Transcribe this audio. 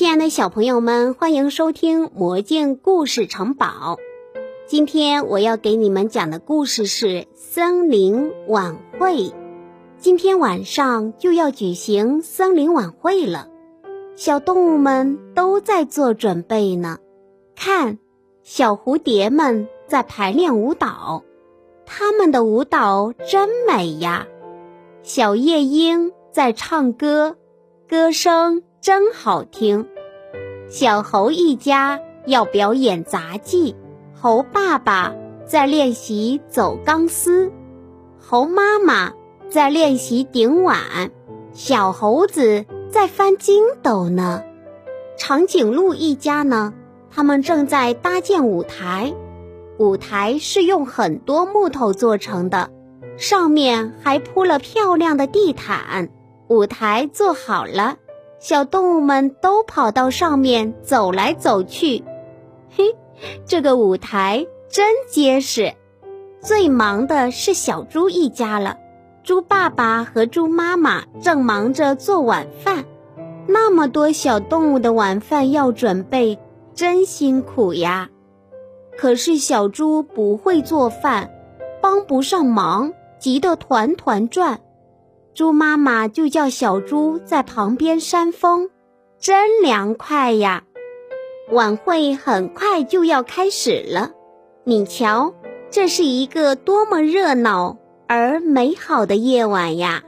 亲爱的小朋友们，欢迎收听《魔镜故事城堡》。今天我要给你们讲的故事是森林晚会。今天晚上就要举行森林晚会了，小动物们都在做准备呢。看，小蝴蝶们在排练舞蹈，它们的舞蹈真美呀。小夜莺在唱歌，歌声。真好听！小猴一家要表演杂技，猴爸爸在练习走钢丝，猴妈妈在练习顶碗，小猴子在翻筋斗呢。长颈鹿一家呢，他们正在搭建舞台，舞台是用很多木头做成的，上面还铺了漂亮的地毯。舞台做好了。小动物们都跑到上面走来走去，嘿，这个舞台真结实。最忙的是小猪一家了，猪爸爸和猪妈妈正忙着做晚饭。那么多小动物的晚饭要准备，真辛苦呀。可是小猪不会做饭，帮不上忙，急得团团转。猪妈妈就叫小猪在旁边扇风，真凉快呀！晚会很快就要开始了，你瞧，这是一个多么热闹而美好的夜晚呀！